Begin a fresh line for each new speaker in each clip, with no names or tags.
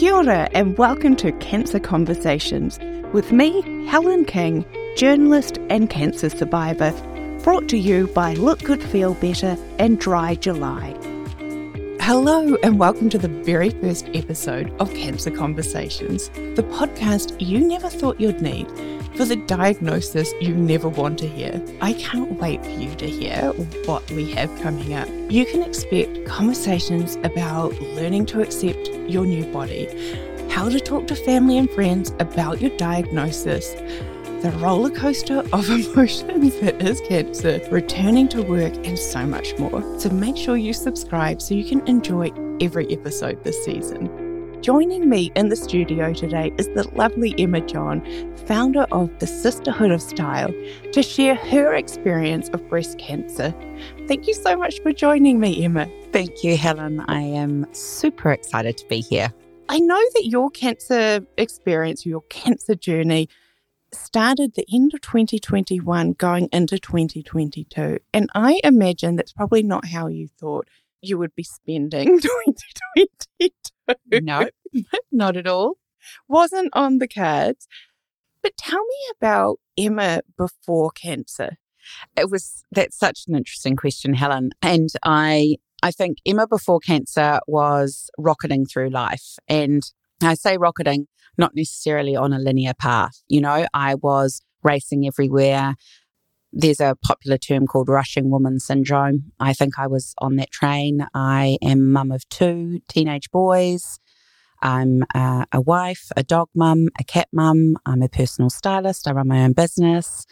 Kia ora and welcome to Cancer Conversations with me, Helen King, journalist and cancer survivor, brought to you by Look Good Feel Better and Dry July. Hello, and welcome to the very first episode of Cancer Conversations, the podcast you never thought you'd need for the diagnosis you never want to hear. I can't wait for you to hear what we have coming up. You can expect conversations about learning to accept your new body, how to talk to family and friends about your diagnosis the roller coaster of emotions that is cancer, returning to work, and so much more. So make sure you subscribe so you can enjoy every episode this season. Joining me in the studio today is the lovely Emma John, founder of the Sisterhood of Style, to share her experience of breast cancer. Thank you so much for joining me, Emma.
Thank you, Helen. I am super excited to be here.
I know that your cancer experience, your cancer journey, started the end of 2021 going into 2022. And I imagine that's probably not how you thought you would be spending 2022.
No,
not at all. Wasn't on the cards. But tell me about Emma before cancer.
It was that's such an interesting question, Helen. And I I think Emma before cancer was rocketing through life. And I say rocketing not necessarily on a linear path. You know, I was racing everywhere. There's a popular term called rushing woman syndrome. I think I was on that train. I am mum of two teenage boys. I'm uh, a wife, a dog mum, a cat mum. I'm a personal stylist. I run my own business.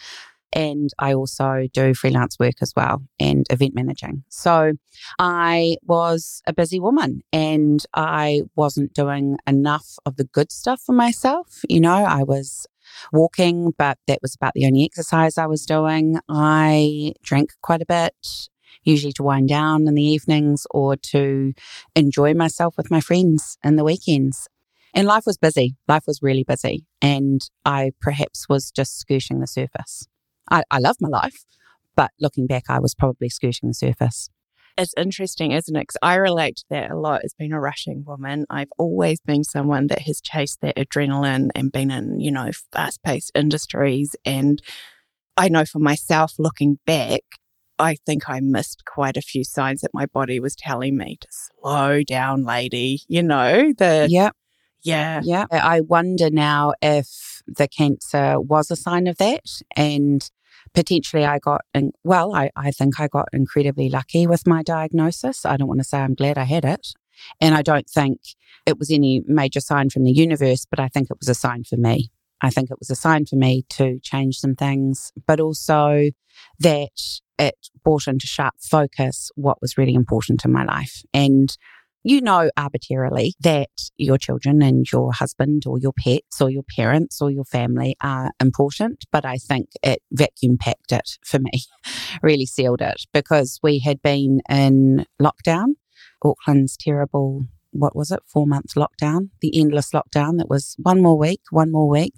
And I also do freelance work as well and event managing. So I was a busy woman and I wasn't doing enough of the good stuff for myself. You know, I was walking, but that was about the only exercise I was doing. I drank quite a bit, usually to wind down in the evenings or to enjoy myself with my friends in the weekends. And life was busy. Life was really busy. And I perhaps was just skirting the surface. I, I love my life, but looking back, I was probably skirting the surface.
It's interesting, isn't it? Because I relate to that a lot as being a rushing woman. I've always been someone that has chased that adrenaline and been in, you know, fast paced industries. And I know for myself, looking back, I think I missed quite a few signs that my body was telling me to slow down, lady. You know, the.
Yep.
Yeah.
Yeah. I wonder now if the cancer was a sign of that and potentially I got, in, well, I, I think I got incredibly lucky with my diagnosis. I don't want to say I'm glad I had it. And I don't think it was any major sign from the universe, but I think it was a sign for me. I think it was a sign for me to change some things, but also that it brought into sharp focus what was really important in my life. And you know arbitrarily that your children and your husband or your pets or your parents or your family are important, but I think it vacuum packed it for me, really sealed it because we had been in lockdown, Auckland's terrible, what was it, four month lockdown, the endless lockdown that was one more week, one more week.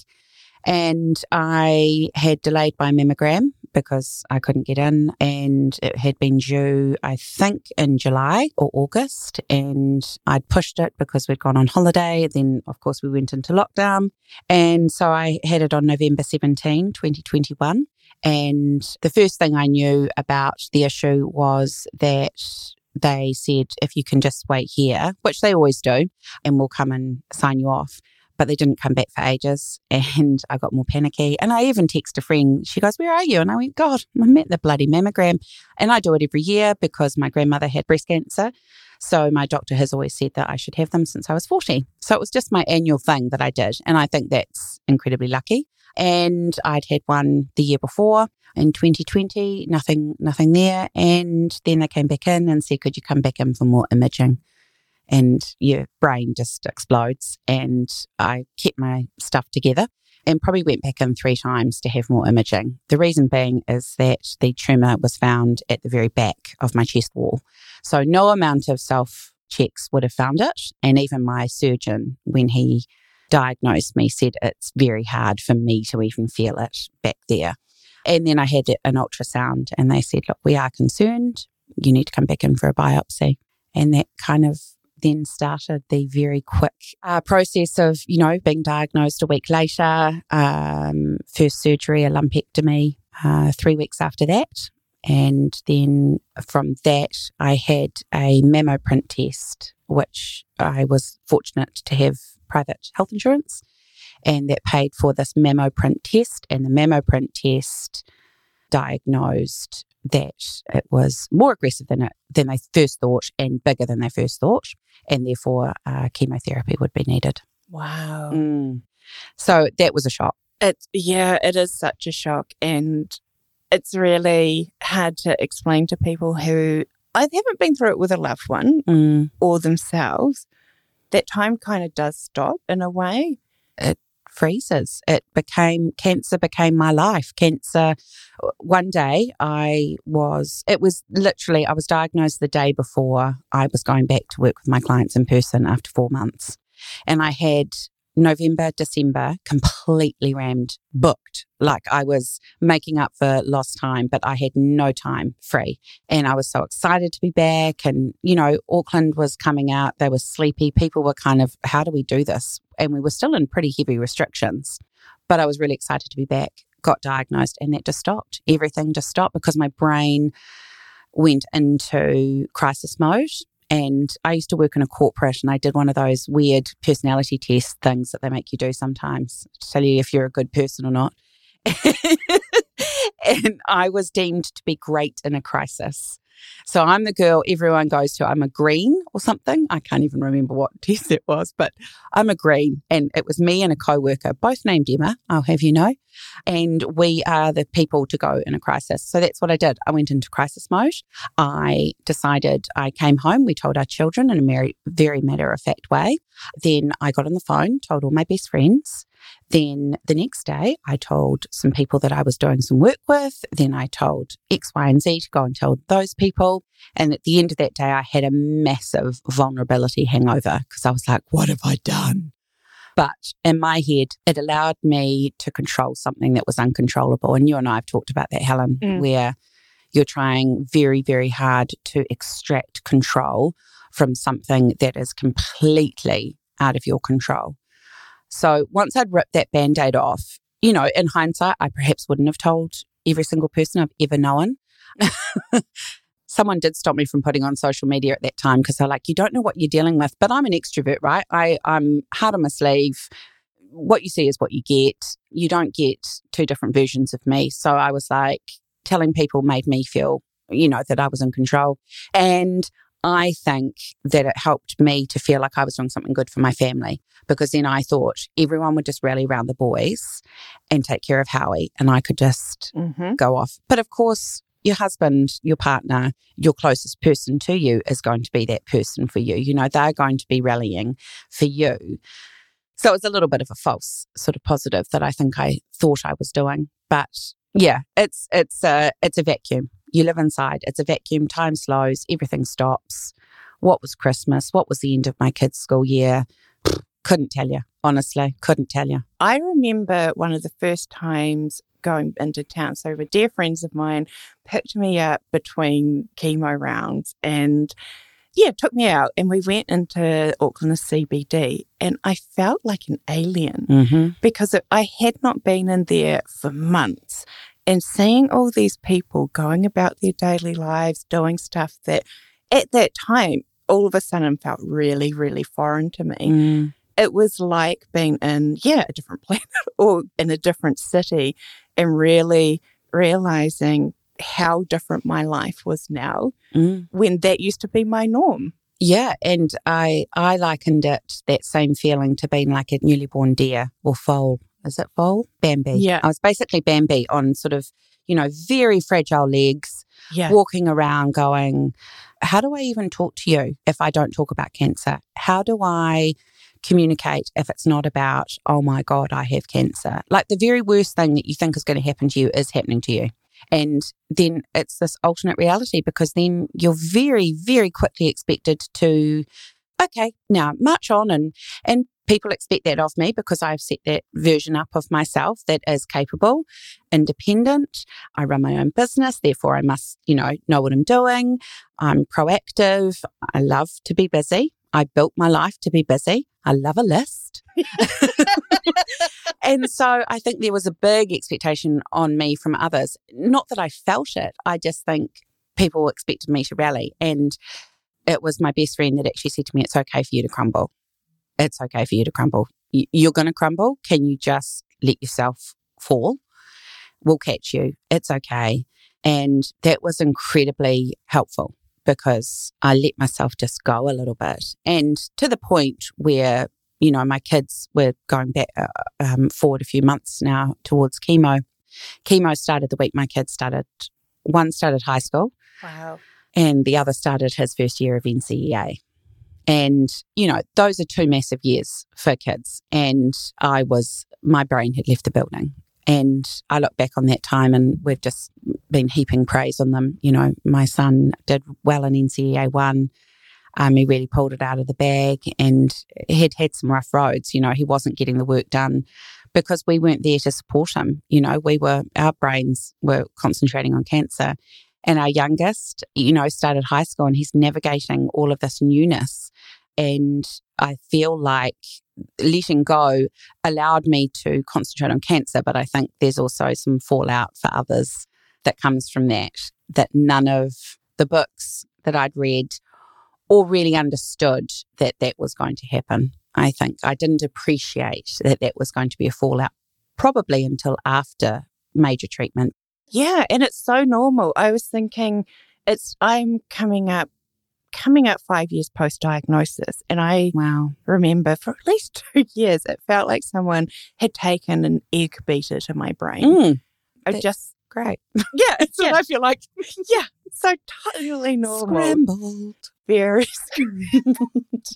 And I had delayed my mammogram because I couldn't get in and it had been due, I think, in July or August. And I'd pushed it because we'd gone on holiday. Then, of course, we went into lockdown. And so I had it on November 17, 2021. And the first thing I knew about the issue was that they said, if you can just wait here, which they always do, and we'll come and sign you off but they didn't come back for ages. And I got more panicky. And I even texted a friend. She goes, Where are you? And I went, God, I'm at the bloody mammogram. And I do it every year because my grandmother had breast cancer. So my doctor has always said that I should have them since I was 40. So it was just my annual thing that I did. And I think that's incredibly lucky. And I'd had one the year before in 2020, nothing, nothing there. And then they came back in and said, Could you come back in for more imaging? And your brain just explodes. And I kept my stuff together and probably went back in three times to have more imaging. The reason being is that the tumor was found at the very back of my chest wall. So no amount of self checks would have found it. And even my surgeon, when he diagnosed me, said it's very hard for me to even feel it back there. And then I had an ultrasound and they said, look, we are concerned. You need to come back in for a biopsy. And that kind of then started the very quick uh, process of, you know, being diagnosed a week later, um, first surgery, a lumpectomy, uh, three weeks after that. And then from that, I had a MammaPrint test, which I was fortunate to have private health insurance and that paid for this MammaPrint test. And the MammaPrint test diagnosed that it was more aggressive than it than they first thought and bigger than they first thought, and therefore uh, chemotherapy would be needed.
Wow.
Mm. So that was a shock.
It yeah, it is such a shock, and it's really hard to explain to people who I haven't been through it with a loved one
Mm.
or themselves. That time kind of does stop in a way.
Freezes. It became cancer became my life. Cancer. One day I was. It was literally I was diagnosed the day before I was going back to work with my clients in person after four months, and I had November, December completely rammed, booked. Like I was making up for lost time, but I had no time free. And I was so excited to be back. And, you know, Auckland was coming out. They were sleepy. People were kind of, how do we do this? And we were still in pretty heavy restrictions. But I was really excited to be back, got diagnosed, and that just stopped. Everything just stopped because my brain went into crisis mode. And I used to work in a corporate and I did one of those weird personality test things that they make you do sometimes to tell you if you're a good person or not. and I was deemed to be great in a crisis. So I'm the girl everyone goes to. I'm a green or something. I can't even remember what test it was, but I'm a green. And it was me and a co worker, both named Emma, I'll have you know. And we are the people to go in a crisis. So that's what I did. I went into crisis mode. I decided I came home. We told our children in a very, very matter of fact way. Then I got on the phone, told all my best friends. Then the next day, I told some people that I was doing some work with. Then I told X, Y, and Z to go and tell those people. And at the end of that day, I had a massive vulnerability hangover because I was like, what have I done? But in my head, it allowed me to control something that was uncontrollable. And you and I have talked about that, Helen,
Mm.
where you're trying very, very hard to extract control from something that is completely out of your control. So once I'd ripped that band aid off, you know, in hindsight, I perhaps wouldn't have told every single person I've ever known. Someone did stop me from putting on social media at that time because they're like, you don't know what you're dealing with. But I'm an extrovert, right? I, I'm hard on my sleeve. What you see is what you get. You don't get two different versions of me. So I was like, telling people made me feel, you know, that I was in control. And I think that it helped me to feel like I was doing something good for my family because then I thought everyone would just rally around the boys and take care of Howie and I could just
Mm-hmm.
go off. But of course, your husband, your partner, your closest person to you is going to be that person for you. You know, they're going to be rallying for you. So it's a little bit of a false sort of positive that I think I thought I was doing. But yeah, it's it's a it's a vacuum. You live inside. It's a vacuum. Time slows. Everything stops. What was Christmas? What was the end of my kids' school year? Couldn't tell you. Honestly, couldn't tell you.
I remember one of the first times going into town. So, a dear friends of mine picked me up between chemo rounds and yeah, took me out and we went into Auckland CBD and I felt like an alien
Mm-hmm.
because I had not been in there for months. And seeing all these people going about their daily lives, doing stuff that at that time, all of a sudden felt really, really foreign to me
Mm.
it was like being in yeah a different planet or in a different city and really realizing how different my life was now
Mm.
when that used to be my norm
Yeah, and I I likened it that same feeling to being like a newly born deer or foal. Is it foal? Bambi.
Yeah.
I was basically Bambi on sort of, you know, very fragile legs,
yeah
walking around going, How do I even talk to you if I don't talk about cancer? How do I communicate if it's not about, oh my God, I have cancer? Like the very worst thing that you think is going to happen to you is happening to you. And then it's this alternate reality because then you're very, very quickly expected to, okay, now march on and and people expect that of me because I've set that version up of myself that is capable, independent. I run my own business, therefore I must, you know, know what I'm doing. I'm proactive. I love to be busy. I built my life to be busy. I love a list. and so I think there was a big expectation on me from others. Not that I felt it, I just think people expected me to rally. And it was my best friend that actually said to me, It's okay for you to crumble. It's okay for you to crumble. You're going to crumble. Can you just let yourself fall? We'll catch you. It's okay. And that was incredibly helpful because I let myself just go a little bit. And to the point where, you know, my kids were going back uh, um, forward a few months now towards chemo. Chemo started the week my kids started, one started high school.
Wow.
And the other started his first year of NCEA. And, you know, those are two massive years for kids. And I was, my brain had left the building. And I look back on that time and we've just been heaping praise on them. You know, my son did well in NCEA one. Um, he really pulled it out of the bag and had had some rough roads. You know, he wasn't getting the work done because we weren't there to support him. You know, we were, our brains were concentrating on cancer. And our youngest, you know, started high school and he's navigating all of this newness. And I feel like letting go allowed me to concentrate on cancer, but I think there's also some fallout for others that comes from that, that none of the books that I'd read or really understood that that was going to happen. I think I didn't appreciate that that was going to be a fallout probably until after major treatment.
Yeah, and it's so normal. I was thinking it's I'm coming up coming up 5 years post diagnosis and I
wow
remember for at least 2 years it felt like someone had taken an egg beater to my brain.
Mm,
I just
great.
yeah, it's
Yeah.
what I feel like. Yeah, so totally normal.
Scrambled.
very scrambled.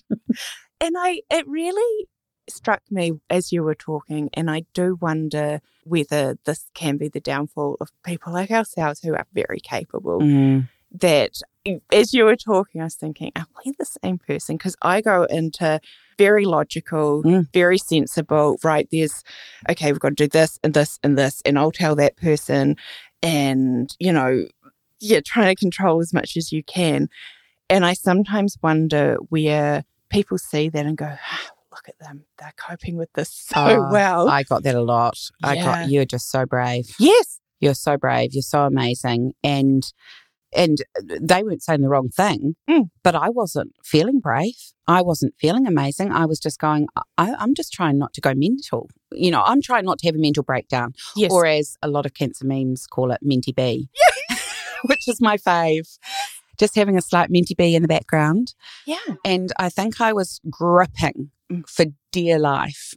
and I, it really struck me as you were talking, and I do wonder whether this can be the downfall of people like ourselves who are very capable.
Mm,
That as you were talking, I was thinking, are we the same person? Because I go into very logical,
Mm.
very sensible, right? There's, okay, we've got to do this and this and this, and I'll tell that person, and, you know, yeah, trying to control as much as you can. And I sometimes wonder where people see that and go, "Ah, look at them. They're coping with this so
Oh,
well.
I got that a lot. I got you're just so brave.
yes.
You're so brave. You're so amazing. And and they weren't saying the wrong thing,
Mm.
but I wasn't feeling brave. I wasn't feeling amazing. I was just going. I, I'm just trying not to go mental. You know, I'm trying not to have a mental breakdown,
Yes.
or as a lot of cancer memes call it, minty bee, which is my fave. Just having a slight minty bee in the background.
yeah.
And I think I was gripping for dear life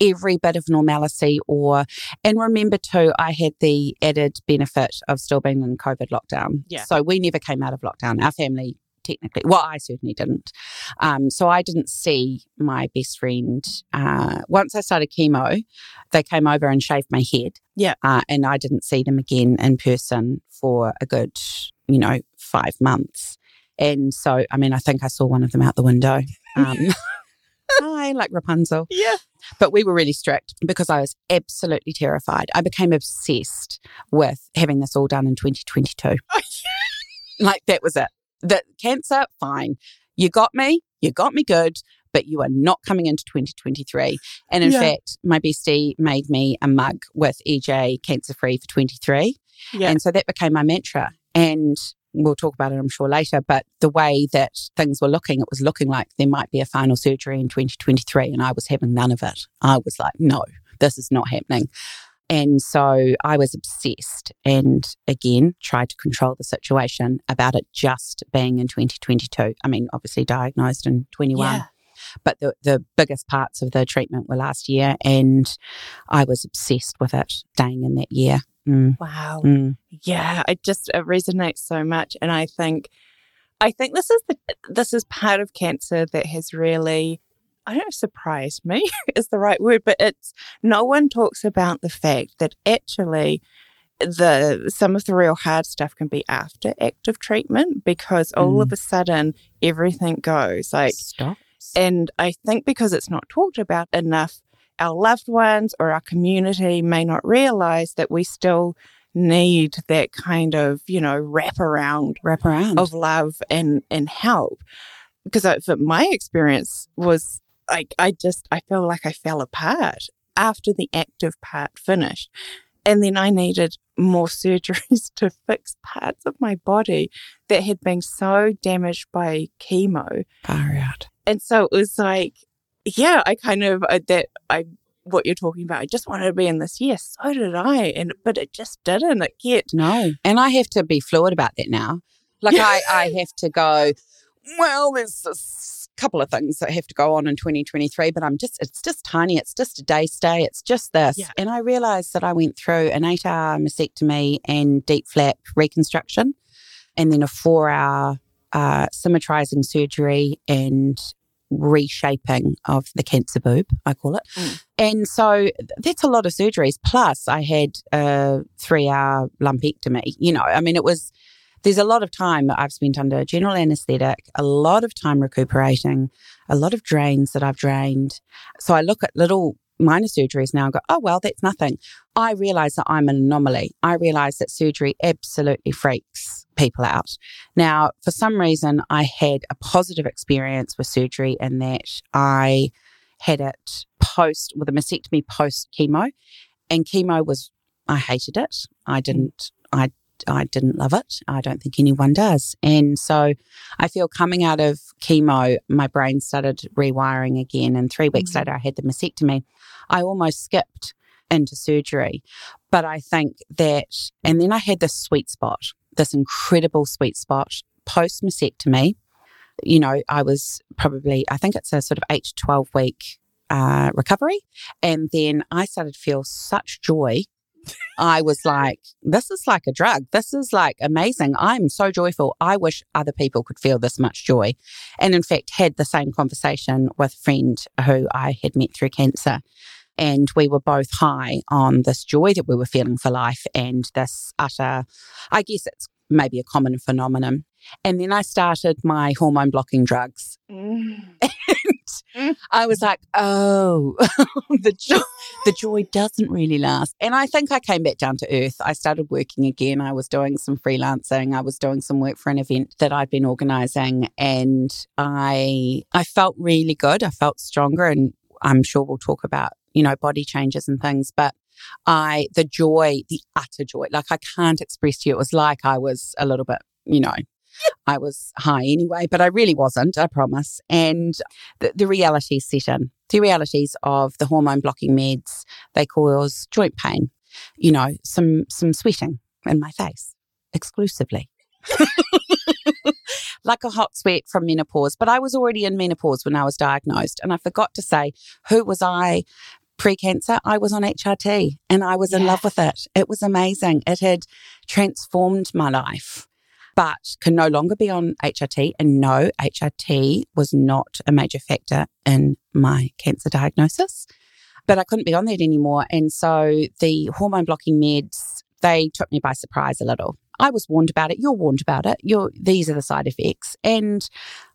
every bit of normalcy or and remember too I had the added benefit of still being in COVID lockdown.
Yeah.
So we never came out of lockdown. Our family technically well I certainly didn't. Um, so I didn't see my best friend uh, once I started chemo, they came over and shaved my head.
Yeah.
Uh, and I didn't see them again in person for a good, you know, five months. And so, I mean, I think I saw one of them out the window. Um, hi, like Rapunzel.
Yeah.
But we were really strict because I was absolutely terrified. I became obsessed with having this all done in 2022. like that was it. The cancer, fine. You got me, you got me good, but you are not coming into 2023. And in
Yeah.
fact, my bestie made me a mug with EJ cancer free for 23.
Yeah.
And so that became my mantra. And we'll talk about it, I'm sure, later. But the way that things were looking, it was looking like there might be a final surgery in 2023. And I was having none of it. I was like, no, this is not happening. And so I was obsessed and again tried to control the situation about it just being in 2022. I mean, obviously diagnosed in 21
Yeah.
but the, the biggest parts of the treatment were last year and I was obsessed with it staying in that year. Mm,
Wow.
mm.
Yeah, it just it resonates so much, and I think, I think this is the this is part of cancer that has really, I don't know, surprised me is the right word, but it's no one talks about the fact that actually the some of the real hard stuff can be after active treatment because all of a sudden everything goes like
Stop.
and I think because it's not talked about enough, our loved ones or our community may not realize that we still need that kind of, you know, wraparound
Wrap around.
of love and, and help. because for my experience was like, I just, I feel like I fell apart after the active part finished. And then I needed more surgeries to fix parts of my body that had been so damaged by chemo.
Far out.
And so it was like, yeah, I kind of, uh, that I what you're talking about. I just wanted to be in this. Yes, so did I. And but it just didn't. It get
no. And I have to be fluid about that now. Like I, I have to go. Well, there's a couple of things that have to go on in 2023, but I'm just it's just tiny. It's just a day stay. It's just this. Yeah. And I realized that I went through an eight hour mastectomy and DIEP flap reconstruction, and then a four hour uh, symmetrizing surgery and reshaping of the cancer boob, I call it. Mm. And so that's a lot of surgeries. Plus, I had a three hour lumpectomy. You know, I mean, it was, there's a lot of time I've spent under general anesthetic, a lot of time recuperating, a lot of drains that I've drained. So I look at little minor surgeries now and go, oh, well, that's nothing. I realize that I'm an anomaly. I realize that surgery absolutely freaks people out. Now, for some reason, I had a positive experience with surgery in that I had it post with a mastectomy post chemo, and chemo was, I hated it. I mm. didn't, I I didn't love it. I don't think anyone does. And so I feel coming out of chemo, my brain started rewiring again. And three weeks mm-hmm. later, I had the mastectomy. I almost skipped into surgery. But I think that, and then I had this sweet spot, this incredible sweet spot post mastectomy. You know, I was probably, I think it's a sort of eight to 12 week uh, recovery. And then I started to feel such joy I was like, this is like a drug. This is like amazing. I'm so joyful. I wish other people could feel this much joy. And in fact, had the same conversation with a friend who I had met through cancer. And we were both high on this joy that we were feeling for life and this utter, I guess it's maybe a common phenomenon. And then I started my hormone blocking drugs. Mm. And I was like, oh, the, joy, the joy doesn't really last. And I think I came back down to earth. I started working again. I was doing some freelancing. I was doing some work for an event that I'd been organizing. And I, I felt really good. I felt stronger. And I'm sure we'll talk about, you know, body changes and things. But I, the joy, the utter joy, like I can't express to you. It was like I was a little bit, you know, I was high anyway, but I really wasn't, I promise. And the, the reality set in. The realities of the hormone blocking meds, they cause joint pain, you know, some some sweating in my face exclusively. like a hot sweat from menopause. But I was already in menopause when I was diagnosed. And I forgot to say, who was I pre cancer? I was on HRT and I was yeah. in love with it. It was amazing. It had transformed my life but can no longer be on HRT. And no, HRT was not a major factor in my cancer diagnosis. But I couldn't be on that anymore. And so the hormone blocking meds, they took me by surprise a little. I was warned about it. You're warned about it. You're, these are the side effects. And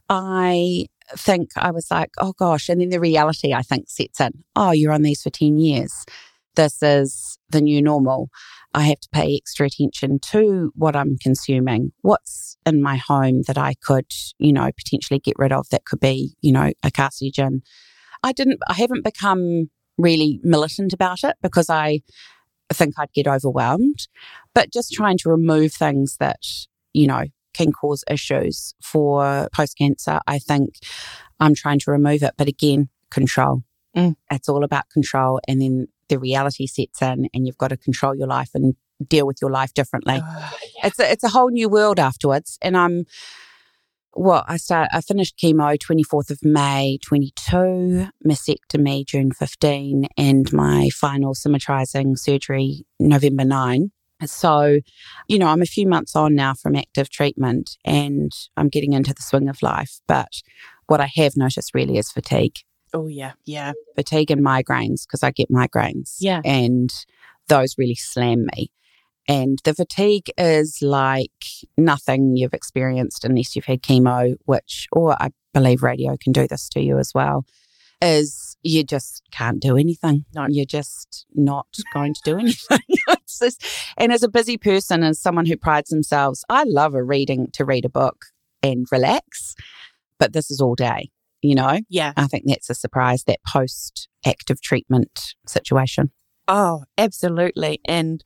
I think I was like, oh gosh. And then the reality, I think, sets in. Oh, you're on these for 10 years. This is the new normal. I have to pay extra attention to what I'm consuming, what's in my home that I could, you know, potentially get rid of that could be, you know, a carcinogen. I didn't, I haven't become really militant about it because I think I'd get overwhelmed, but just trying to remove things that, you know, can cause issues for post cancer. I think I'm trying to remove it. But again, control. Mm. It's all about control. And then the reality sets in and you've got to control your life and deal with your life differently. Yeah. It's a, it's a whole new world afterwards. And I'm, well, I start, I finished chemo 24th of May 22, mastectomy June 15, and my final symmetrizing surgery November 9. So, you know, I'm a few months on now from active treatment and I'm getting into the swing of life. But what I have noticed really is fatigue.
Oh, yeah. Yeah.
Fatigue and migraines because I get migraines.
Yeah.
And those really slam me. And the fatigue is like nothing you've experienced unless you've had chemo, which, or I believe radio can do this to you as well, is you just can't do anything. No. You're just not going to do anything. just, and as a busy person, as someone who prides themselves, I love a reading to read a book and relax. but this is all day, you know?
Yeah.
I think that's a surprise, that post active treatment situation.
Oh, absolutely. And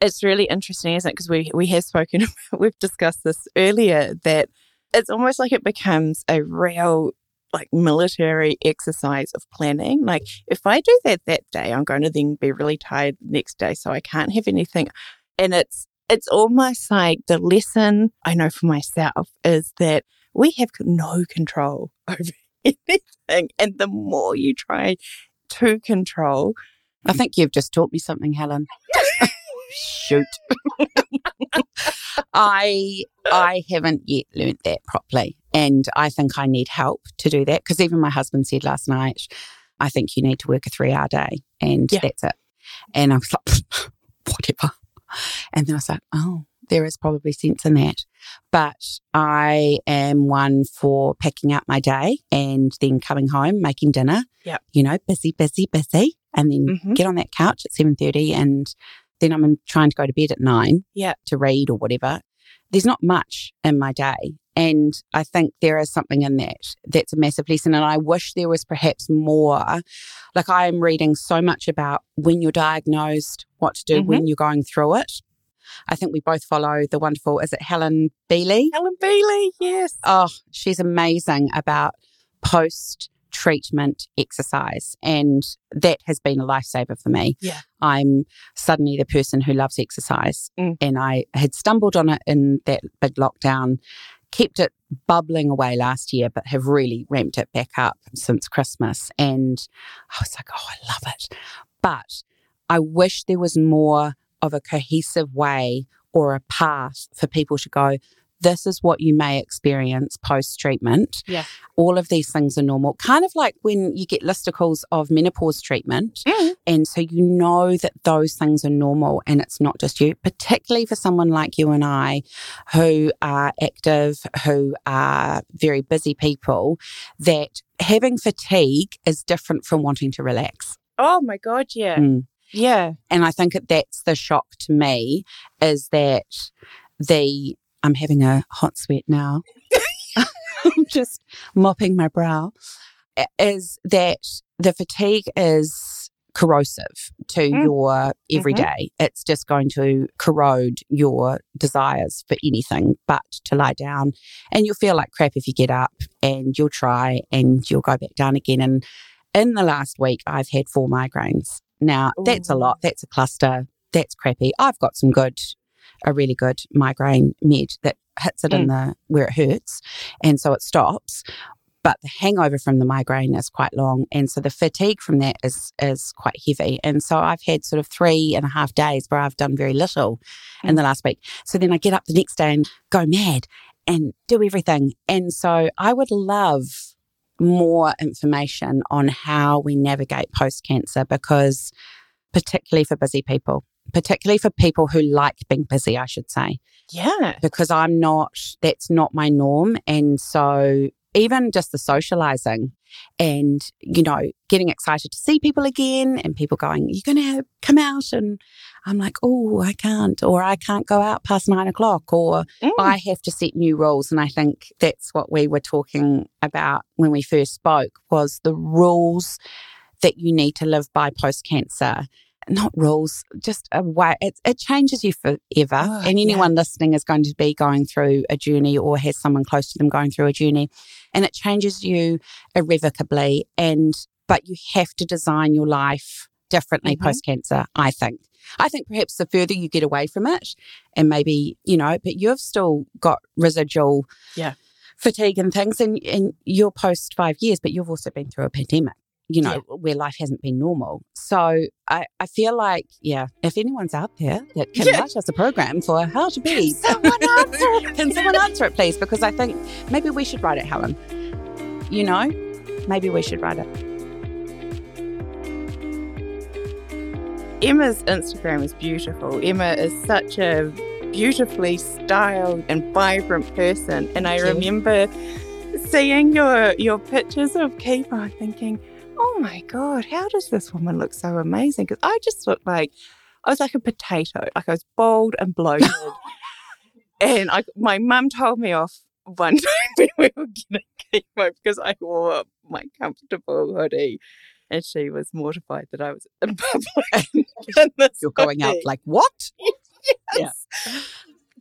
it's really interesting, isn't it? Because we, we have spoken, we've discussed this earlier, that it's almost like it becomes a real like military exercise of planning. Like if I do that that day, I'm going to then be really tired the next day, so I can't have anything. And it's it's almost like the lesson I know for myself is that we have no control over anything, and the more you try to control,
I think you've just taught me something, Helen. Shoot. I I haven't yet learnt that properly. And I think I need help to do that. Because even my husband said last night, I think you need to work a three hour day and
Yeah.
that's it. And I was like, whatever. And then I was like, oh, there is probably sense in that. But I am one for packing up my day and then coming home, making dinner.
Yeah.
You know, busy, busy, busy. And then
Mhm.
get on that couch at 7.30 and then I'm trying to go to bed at nine
Yeah.
to read or whatever. There's not much in my day. And I think there is something in that that's a massive lesson. And I wish there was perhaps more. Like I am reading so much about when you're diagnosed, what to do
Mhm.
when you're going through it. I think we both follow the wonderful, is it Helen Bealey?
Helen Bailey, yes.
Oh, she's amazing about post treatment exercise. And that has been a lifesaver for me.
Yeah.
I'm suddenly the person who loves exercise.
Mm.
And I had stumbled on it in that big lockdown, kept it bubbling away last year, but have really ramped it back up since Christmas. And I was like, oh, I love it. But I wish there was more of a cohesive way or a path for people to go, this is what you may experience post treatment.
Yeah.
All of these things are normal. Kind of like when you get listicles of menopause treatment.
Mm.
And so you know that those things are normal and it's not just you, particularly for someone like you and I who are active, who are very busy people, that having fatigue is different from wanting to relax.
Oh my God, yeah.
Mm.
Yeah.
And I think that that's the shock to me is that the, I'm having a hot sweat now. I'm just mopping my brow. Is that the fatigue is corrosive to
Mm.
your everyday. It's just going to corrode your desires for anything but to lie down. And you'll feel like crap if you get up and you'll try and you'll go back down again. And in the last week, I've had four migraines. Now, that's a lot. That's a cluster. That's crappy. I've got some good, a really good migraine med that hits it in mm. the where it hurts. And so it stops. But the hangover from the migraine is quite long. And so the fatigue from that is is quite heavy. And so I've had sort of three and a half days where I've done very little in mm. the last week. So then I get up the next day and go mad and do everything. And so I would love more information on how we navigate post cancer because, particularly for busy people, particularly for people who like being busy, I should say,
Yeah.
because I'm not, that's not my norm. And so, even just the socializing and, you know, getting excited to see people again and people going, You're going to come out. And I'm like, Oh, I can't, or I can't go out past nine o'clock, or
Mm.
I have to set new rules. And I think that's what we were talking about when we first spoke was the rules that you need to live by post cancer. Not rules, just a way. It, it changes you forever.
Oh,
and
yeah.
anyone listening is going to be going through a journey or has someone close to them going through a journey. And it changes you irrevocably. And, but you have to design your life differently
Mhm.
post cancer, I think. I think perhaps the further you get away from it, and maybe, you know, but you've still got residual
Yeah.
fatigue and things, and, and you're post five years, but you've also been through a pandemic, you know, where life hasn't been normal. So I, I feel like, yeah, if anyone's out there that can
Yeah.
write us a program for how to be, Can
Someone answer it.
can someone answer it, please? Because I think maybe we should write it, Helen. You know, maybe we should write it.
Emma's Instagram is beautiful. Emma is such a beautifully styled and vibrant person. And I remember seeing your your pictures of Kiva thinking, oh my God, how does this woman look so amazing? Because I just looked like I was like a potato, like I was bald and bloated. and I, my mum told me off one time when we were getting chemo because I wore my comfortable hoodie and she was mortified that I was in public.
You're going out like, what?
yes. Yeah.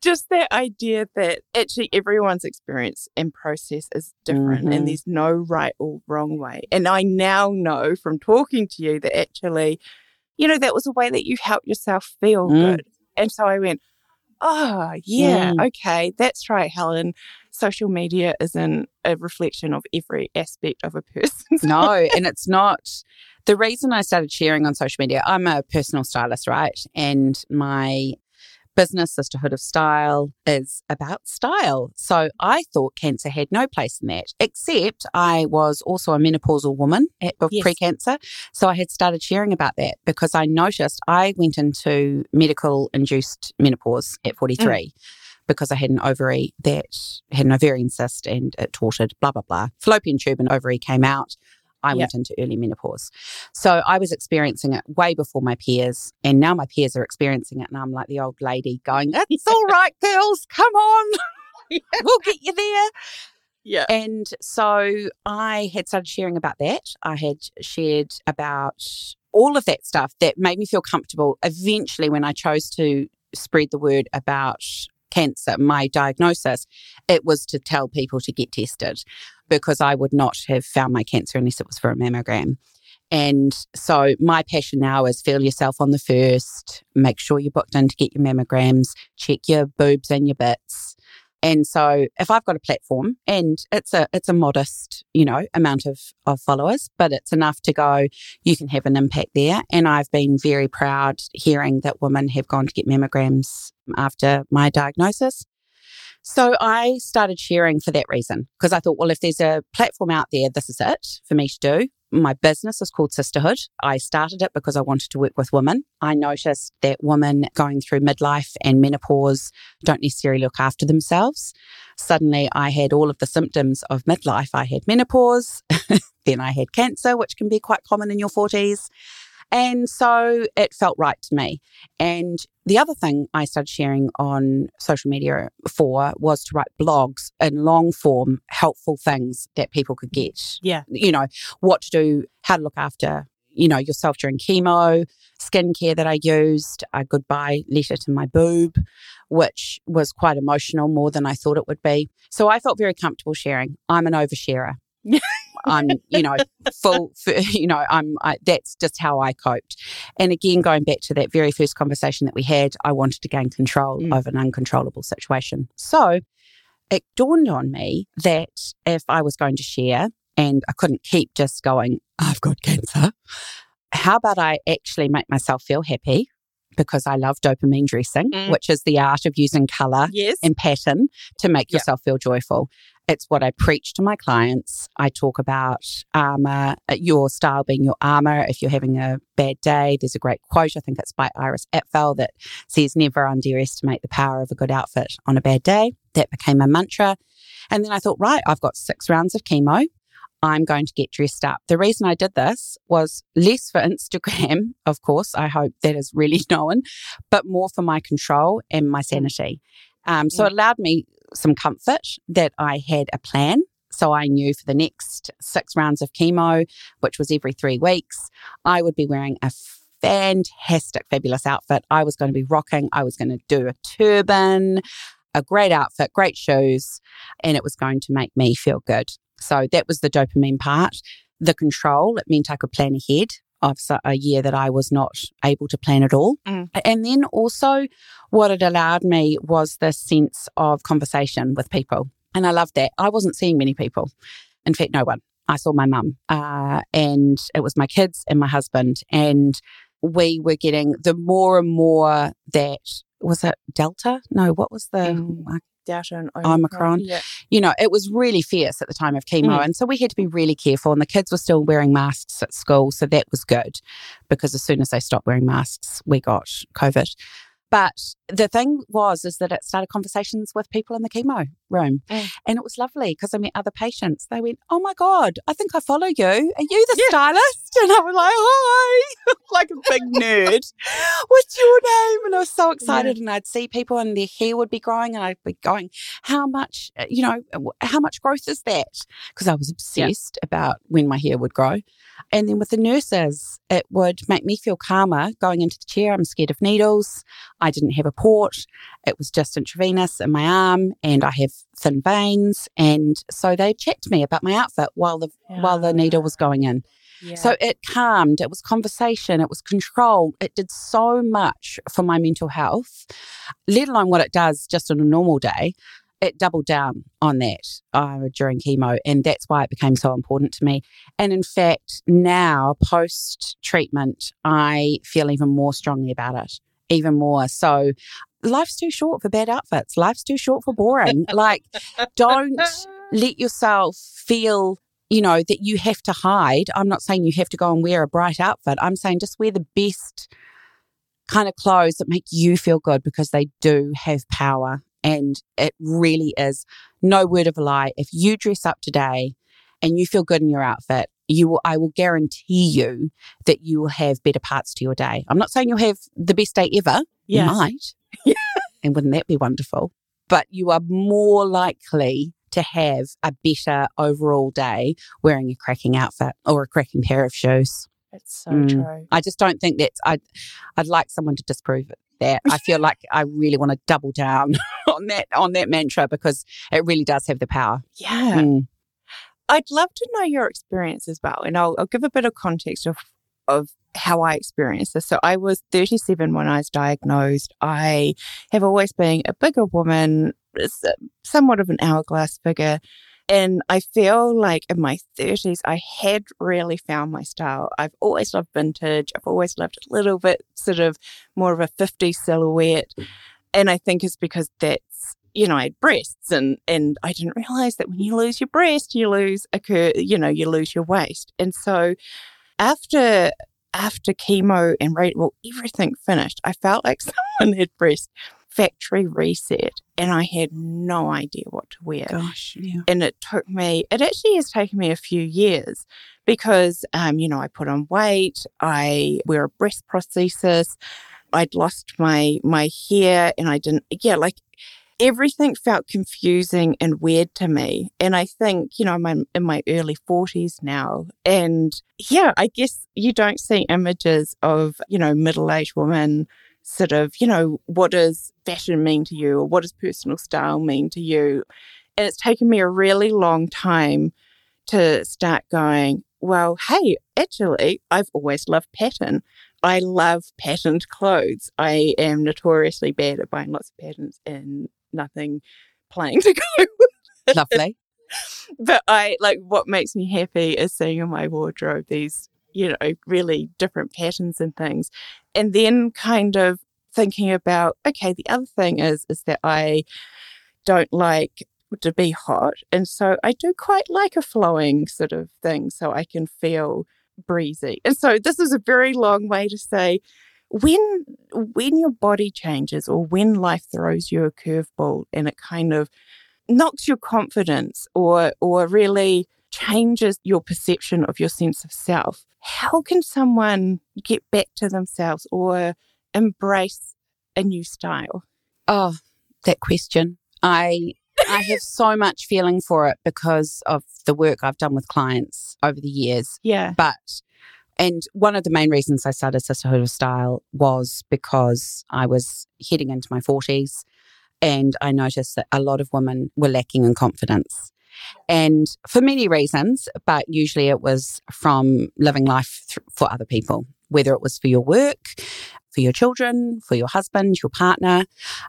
Just that idea that actually everyone's experience and process is different mm-hmm. and there's no right or wrong way. And I now know from talking to you that actually, you know, that was a way that you helped yourself feel mm. good. And so I went, oh, yeah, mm. okay, that's right, Helen. Social media isn't a reflection of every aspect of a person.
no, and it's not. The reason I started sharing on social media, I'm a personal stylist, right? And my business, Sisterhood of Style, is about style. So I thought cancer had no place in that, except I was also a menopausal woman at, yes. pre cancer. So I had started sharing about that because I noticed I went into medical induced menopause at 43. Mm. Because I had an ovary that had an ovarian cyst and it torted, blah, blah, blah. Fallopian tube and ovary came out. I yep. went into early menopause. So I was experiencing it way before my peers. And now my peers are experiencing it. And I'm like the old lady going, It's all right, girls, come on. we'll get you there.
Yeah.
And so I had started sharing about that. I had shared about all of that stuff that made me feel comfortable. Eventually, when I chose to spread the word about cancer, my diagnosis, it was to tell people to get tested because I would not have found my cancer unless it was for a mammogram. And so my passion now is feel yourself on the first, make sure you're booked in to get your mammograms, check your boobs and your bits. And so if I've got a platform and it's a it's a modest, you know, amount of, of followers, but it's enough to go, you can have an impact there. And I've been very proud hearing that women have gone to get mammograms after my diagnosis. So I started sharing for that reason because I thought, well, if there's a platform out there, this is it for me to do. My business is called Sisterhood. I started it because I wanted to work with women. I noticed that women going through midlife and menopause don't necessarily look after themselves. Suddenly, I had all of the symptoms of midlife. I had menopause, then I had cancer, which can be quite common in your 40s. And so it felt right to me. And the other thing I started sharing on social media for was to write blogs in long form, helpful things that people could get.
Yeah.
You know, what to do, how to look after, you know, yourself during chemo, skincare that I used, a goodbye letter to my boob, which was quite emotional more than I thought it would be. So I felt very comfortable sharing. I'm an oversharer. I'm, you know, full, you know, I'm, I, that's just how I coped. And again, going back to that very first conversation that we had, I wanted to gain control mm. of an uncontrollable situation. So it dawned on me that if I was going to share and I couldn't keep just going, I've got cancer, how about I actually make myself feel happy? Because I love dopamine dressing, mm. which is the art of using color
yes.
and pattern to make yep. yourself feel joyful. It's what I preach to my clients. I talk about armor, uh, your style being your armor. If you're having a bad day, there's a great quote. I think it's by Iris Apfel that says, never underestimate the power of a good outfit on a bad day. That became my mantra. And then I thought, right, I've got six rounds of chemo. I'm going to get dressed up. The reason I did this was less for Instagram, of course, I hope that is really known, but more for my control and my sanity. Um, so it allowed me some comfort that I had a plan. So I knew for the next six rounds of chemo, which was every three weeks, I would be wearing a fantastic, fabulous outfit. I was going to be rocking. I was going to do a turban, a great outfit, great shoes, and it was going to make me feel good. So that was the dopamine part. The control, it meant I could plan ahead of a year that I was not able to plan at all. Mm. And then also, what it allowed me was the sense of conversation with people. And I loved that. I wasn't seeing many people. In fact, no one. I saw my mum, uh, and it was my kids and my husband. And we were getting the more and more that was it Delta? No, what was the? Mm.
Delta and
Omicron. Omicron. Yeah. You know, it was really fierce at the time of chemo. Mm. And so we had to be really careful. And the kids were still wearing masks at school. So that was good because as soon as they stopped wearing masks, we got COVID. But the thing was, is that it started conversations with people in the chemo room.
Mm.
And it was lovely because I met other patients. They went, Oh my God, I think I follow you. Are you the
Yeah.
stylist? And I was like, Hi, like a big nerd. What's your name? And I was so excited. And I'd see people and their hair would be growing and I'd be going, How much, uh, you know, how much growth is that? Because I was obsessed about when my hair would grow. And then with the nurses, it would make me feel calmer going into the chair. I'm scared of needles. I didn't have a port. It was just intravenous in my arm, and I have thin veins. And so they checked me about my outfit while the while the needle was going in.
Yeah.
So it calmed. It was conversation. It was control. It did so much for my mental health, let alone what it does just on a normal day. It doubled down on that uh, during chemo, and that's why it became so important to me. And in fact, now post treatment, I feel even more strongly about it, even more. So life's too short for bad outfits. Life's too short for boring. like, don't let yourself feel you know that you have to hide. I'm not saying you have to go and wear a bright outfit. I'm saying just wear the best kind of clothes that make you feel good because they do have power. And it really is. No word of a lie. If you dress up today and you feel good in your outfit you will i will guarantee you that you will have better parts to your day. I'm not saying you'll have the best day ever
Yes.
you might and wouldn't that be wonderful but you are more likely to have a better overall day wearing a cracking outfit or a cracking pair of shoes.
It's so
Mm.
true.
I just don't think that's I'd I'd like someone to disprove it. That I feel like I really want to double down on that on that mantra because it really does have the power.
Yeah.
Mm.
I'd love to know your experience as well. And I'll, I'll give a bit of context of, of how I experienced this. So I was 37 when I was diagnosed. I have always been a bigger woman, somewhat of an hourglass figure. And I feel like in my 30s, I had really found my style. I've always loved vintage. I've always loved a little bit sort of more of a 50 silhouette. And I think it's because that's you know, I had breasts and and I didn't realize that when you lose your breast, you lose a cur you know, you lose your waist. And so after after chemo and rate well, everything finished, I felt like someone had pressed factory reset and I had no idea what to wear
Gosh, yeah.
and it took me it actually has taken me a few years because um you know i put on weight i wear a breast prosthesis i'd lost my my hair and i didn't yeah like everything felt confusing and weird to me and i think you know i'm in- my early 40s now and yeah i guess you don't see images of you know middle-aged women sort of you know what does fashion mean to you or what does personal style mean to you and it's taken me a really long time to start going, well, hey, actually, I've always loved pattern. I love patterned clothes. I am notoriously bad at buying lots of patterns and nothing plain to go with.
Lovely.
But I like what makes me happy is seeing in my wardrobe these, you know, really different patterns and things. And then kind of thinking about, okay, the other thing is is that I don't like to be hot. And so I do quite like a flowing sort of thing so I can feel breezy. And so this is a very long way to say when when your body changes or when life throws you a curveball and it kind of knocks your confidence or or really changes your perception of your sense of self, how can someone get back to themselves or embrace a new style?
Oh, that question. I I have so much feeling for it because of the work I've done with clients over the years.
Yeah.
But and one of the main reasons I started Sisterhood of Style was because I was heading into my 40s and I noticed that a lot of women were lacking in confidence. And for many reasons, but usually it was from living life th- for other people, whether it was for your work, for your children, for your husband, your partner,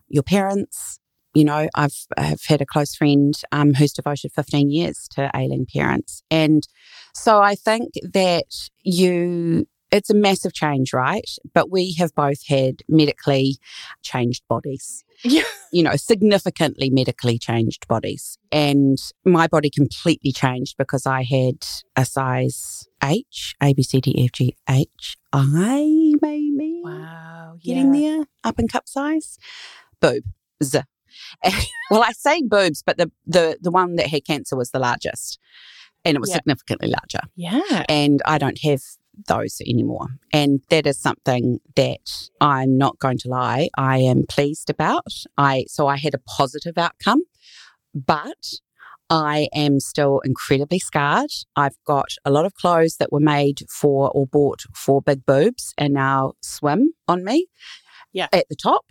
your parents. You know, I've, I've had a close friend um, who's devoted 15 years to ailing parents. And so I think that you, it's a massive change, right? But we have both had medically changed bodies.
Yeah.
You know, significantly medically changed bodies. And my body completely changed because I had a size H, A, B, C, D, F, G, H, I, maybe
Wow.
getting there, up in cup size. Boob. Z. well, I say boobs, but the, the, the one that had cancer was the largest and it was
Yeah.
significantly larger.
Yeah.
And I don't have those anymore. And that is something that I'm not going to lie, I am pleased about. I so I had a positive outcome, but I am still incredibly scarred. I've got a lot of clothes that were made for or bought for big boobs and now swim on me
Yeah.
at the top.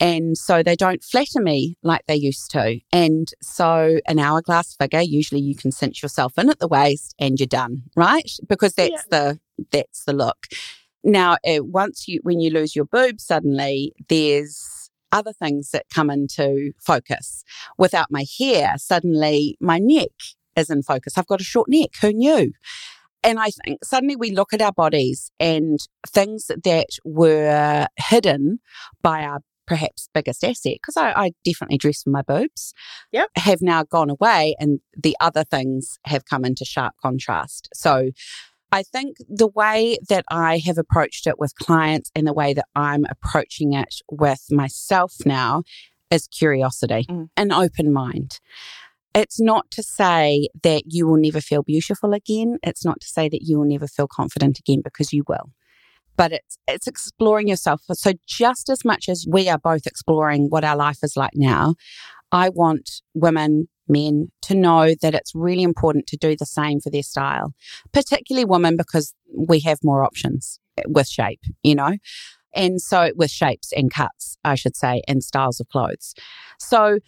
And so they don't flatter me like they used to. And so an hourglass figure, usually you can cinch yourself in at the waist and you're done, right? Because that's the that's the look. Now, uh, once you when you lose your boobs suddenly, there's other things that come into focus. Without my hair, suddenly my neck is in focus. I've got a short neck. Who knew? And I think suddenly we look at our bodies and things that were hidden by our perhaps biggest asset, because I, I definitely dress for my boobs,
Yep.
have now gone away and the other things have come into sharp contrast. So I think the way that I have approached it with clients and the way that I'm approaching it with myself now is curiosity,
Mm.
an open mind. It's not to say that you will never feel beautiful again. It's not to say that you will never feel confident again because you will. But it's it's exploring yourself. So just as much as we are both exploring what our life is like now, I want women, men to know that it's really important to do the same for their style, particularly women because we have more options with shape, you know. And so with shapes and cuts, I should say, and styles of clothes. So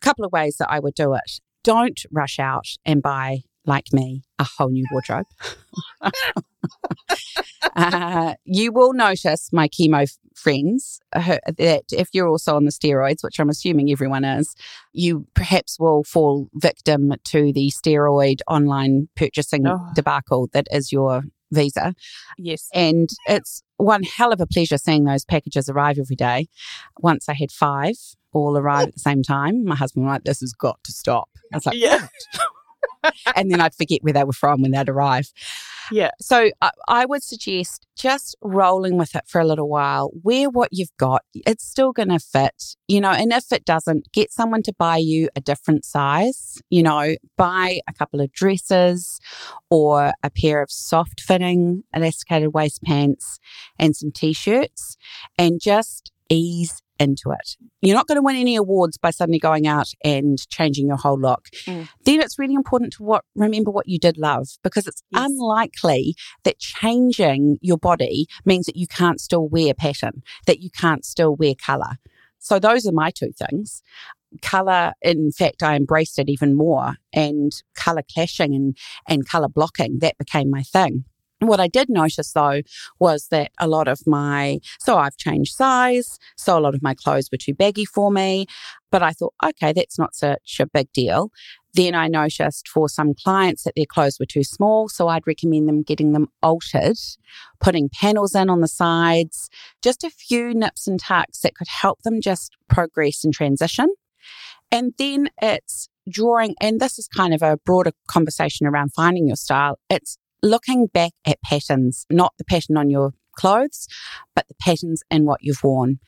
a couple of ways that I would do it. Don't rush out and buy, like me, a whole new wardrobe. uh, you will notice, my chemo friends, uh, that if you're also on the steroids, which I'm assuming everyone is, you perhaps will fall victim to the steroid online purchasing
Oh.
debacle that is your visa.
Yes.
And it's one hell of a pleasure seeing those packages arrive every day. Once I had five all arrive at the same time. My husband was like, this has got to stop. I was like,
Yeah.
and then I'd forget where they were from when they'd arrive.
Yeah.
So I, I would suggest just rolling with it for a little while. Wear what you've got. It's still going to fit, you know, and if it doesn't, get someone to buy you a different size, you know, buy a couple of dresses or a pair of soft fitting elasticated waist pants and some t shirts and just ease into it. You're not going to win any awards by suddenly going out and changing your whole look.
Mm.
Then it's really important to what remember what you did love because it's
Yes.
unlikely that changing your body means that you can't still wear pattern, that you can't still wear color. So those are my two things. Color, in fact, I embraced it even more and color clashing and, and color blocking, that became my thing. What I did notice though was that a lot of my, so I've changed size, so a lot of my clothes were too baggy for me, but I thought, okay, that's not such a big deal. Then I noticed for some clients that their clothes were too small, so I'd recommend them getting them altered, putting panels in on the sides, just a few nips and tucks that could help them just progress and transition. And then it's drawing, and this is kind of a broader conversation around finding your style. It's looking back at patterns, not the pattern on your clothes, but the patterns in what you've worn.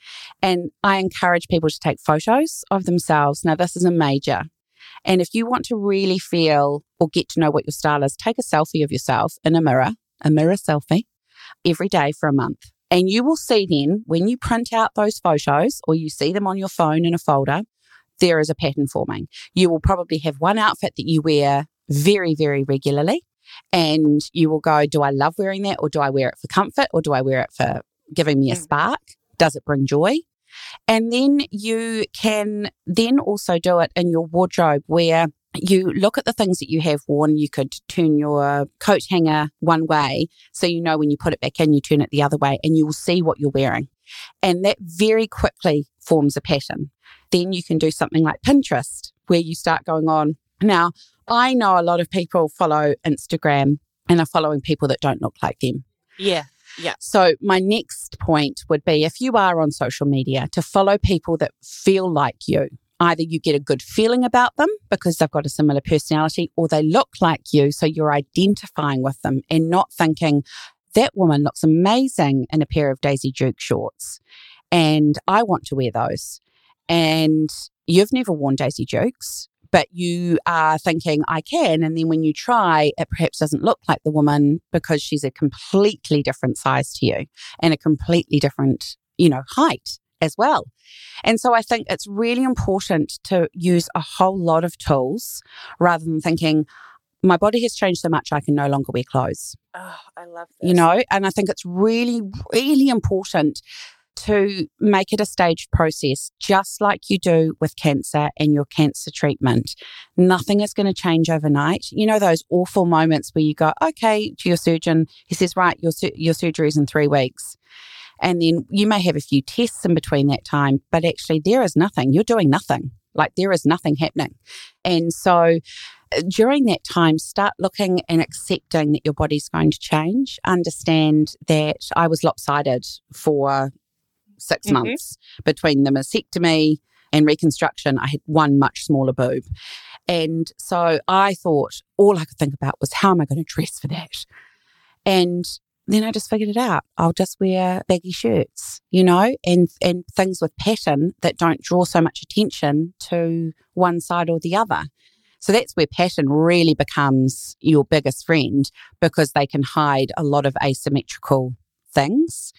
And I encourage people to take photos of themselves. Now, this is a major. And if you want to really feel or get to know what your style is, take a selfie of yourself in a mirror, a mirror selfie, every day for a month. And you will see then when you print out those photos or you see them on your phone in a folder, there is a pattern forming. You will probably have one outfit that you wear very, very regularly. And you will go, Do I love wearing that? Or do I wear it for comfort? Or do I wear it for giving me a
Mm.
spark? Does it bring joy? And then you can then also do it in your wardrobe where you look at the things that you have worn. You could turn your coat hanger one way. So you know when you put it back in, you turn it the other way and you will see what you're wearing. And that very quickly forms a pattern. Then you can do something like Pinterest where you start going on. Now, I know a lot of people follow Instagram and are following people that don't look like them.
Yeah. Yeah.
So, my next point would be if you are on social media, to follow people that feel like you. Either you get a good feeling about them because they've got a similar personality, or they look like you. So, you're identifying with them and not thinking, that woman looks amazing in a pair of Daisy Duke shorts. And I want to wear those. and you've never worn Daisy Dukes, but you are thinking, I can. And then when you try, it perhaps doesn't look like the woman because she's a completely different size to you and a completely different, you know, height as well. And so I think it's really important to use a whole lot of tools rather than thinking, my body has changed so much I can no longer wear clothes.
Oh, I love this.
You know, and I think it's really, really important to make it a staged process, just like you do with cancer and your cancer treatment. Nothing is going to change overnight. You know, those awful moments where you go, okay, to your surgeon, he says, right, your, your surgery is in three weeks. And then you may have a few tests in between that time, but actually there is nothing. You're doing nothing. Like there is nothing happening. And so uh, during that time, start looking and accepting that your body's going to change. Understand that I was lopsided for 6 mm-hmm. months between the mastectomy and reconstruction. I had one much smaller boob. And so I thought all I could think about was how am I going to dress for that? And then I just figured it out. I'll just wear baggy shirts, you know, and and things with pattern that don't draw so much attention to one side or the other. So that's where pattern really becomes your biggest friend because they can hide a lot of asymmetrical things.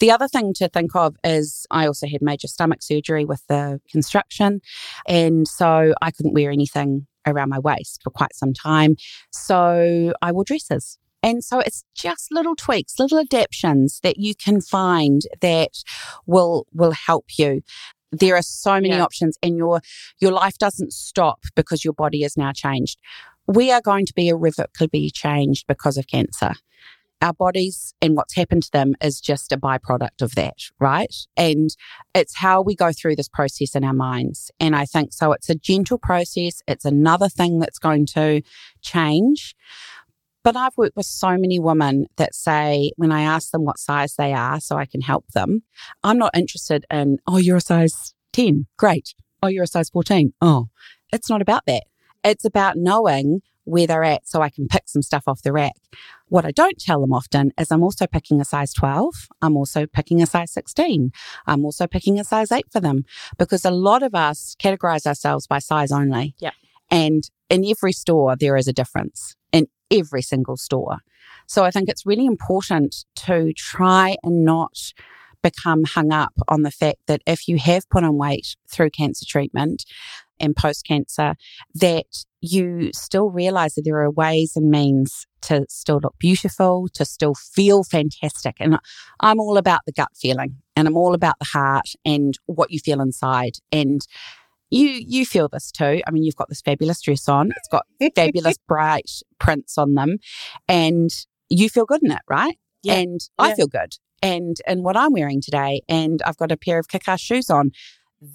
The other thing to think of is I also had major stomach surgery with the construction. And so I couldn't wear anything around my waist for quite some time. So I wore dresses. And so it's just little tweaks, little adaptations that you can find that will will help you. There are so many yeah. options and your your life doesn't stop because your body is now changed. We are going to be irrevocably changed because of cancer our bodies and what's happened to them is just a byproduct of that, right? And it's how we go through this process in our minds. And I think so it's a gentle process. It's another thing that's going to change. But I've worked with so many women that say, when I ask them what size they are so I can help them, I'm not interested in, oh, you're a size 10. Great. Oh, you're a size 14. Oh, it's not about that. It's about knowing where they're at so I can pick some stuff off the rack. What I don't tell them often is I'm also picking a size 12. I'm also picking a size 16. I'm also picking a size 8 for them because a lot of us categorize ourselves by size only.
Yeah.
And in every store, there is a difference in every single store. So I think it's really important to try and not become hung up on the fact that if you have put on weight through cancer treatment, and post cancer that you still realize that there are ways and means to still look beautiful, to still feel fantastic. And I'm all about the gut feeling and I'm all about the heart and what you feel inside. And you you feel this too. I mean, you've got this fabulous dress on. It's got fabulous bright prints on them, and you feel good in it, right?
Yeah.
And I
yeah.
feel good. And and what I'm wearing today, and I've got a pair of kick-ass shoes on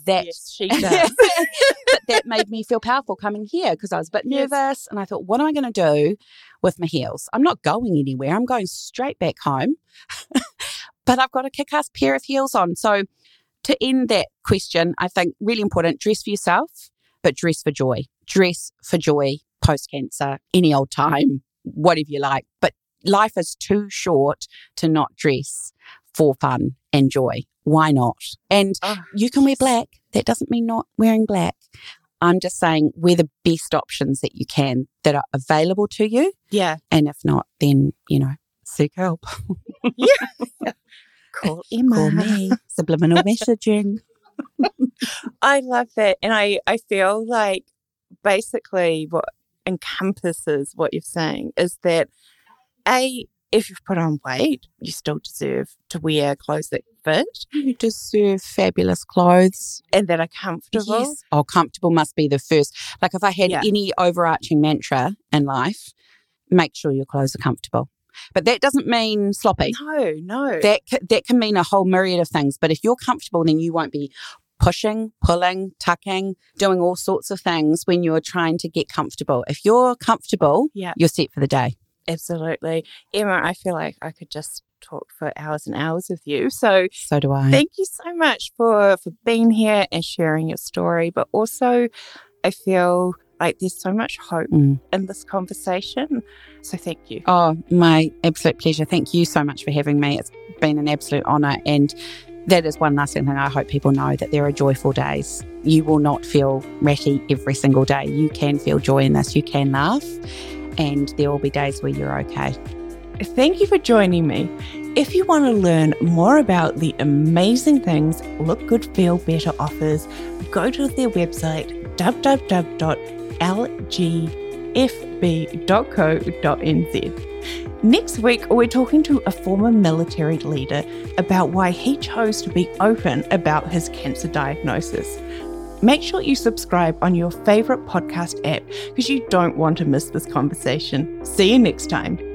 that
yes, she does.
that made me feel powerful coming here because I was a bit nervous yes. and I thought, what am I going to do with my heels? I'm not going anywhere. I'm going straight back home. but I've got a kick ass pair of heels on. So to end that question, I think really important dress for yourself, but dress for joy. Dress for joy post cancer, any old time, whatever you like. But life is too short to not dress for fun and joy. Why not? And oh, you can wear black. That doesn't mean not wearing black. I'm just saying we're the best options that you can that are available to you.
Yeah.
And if not, then, you know, seek help.
yeah.
Call Emma. Call me. Subliminal messaging.
I love that. And I, I feel like basically what encompasses what you're saying is that A, if you've put on weight, you still deserve to wear clothes that fit. Mm-hmm.
You deserve fabulous clothes
and that are comfortable. Yes.
Oh, comfortable must be the first. Like if I had yeah. any overarching mantra in life, make sure your clothes are comfortable. But that doesn't mean sloppy.
No, no.
That that can mean a whole myriad of things. But if you're comfortable, then you won't be pushing, pulling, tucking, doing all sorts of things when you're trying to get comfortable. If you're comfortable,
yeah.
you're set for the day.
Absolutely. Emma, I feel like I could just talk for hours and hours with you. So
So do I.
Thank you so much for for being here and sharing your story, but also I feel like there's so much hope mm. in this conversation. So thank you.
Oh, my absolute pleasure. Thank you so much for having me. It's been an absolute honor and that is one last thing I hope people know that there are joyful days. You will not feel ratty every single day. You can feel joy in this, you can laugh, and there will be days where you're okay.
Thank you for joining me. If you want to learn more about the amazing things Look Good Feel Better offers, go to their website www.lgfb.co.nz. Next week, we're talking to a former military leader about why he chose to be open about his cancer diagnosis. Make sure you subscribe on your favourite podcast app because you don't want to miss this conversation. See you next time.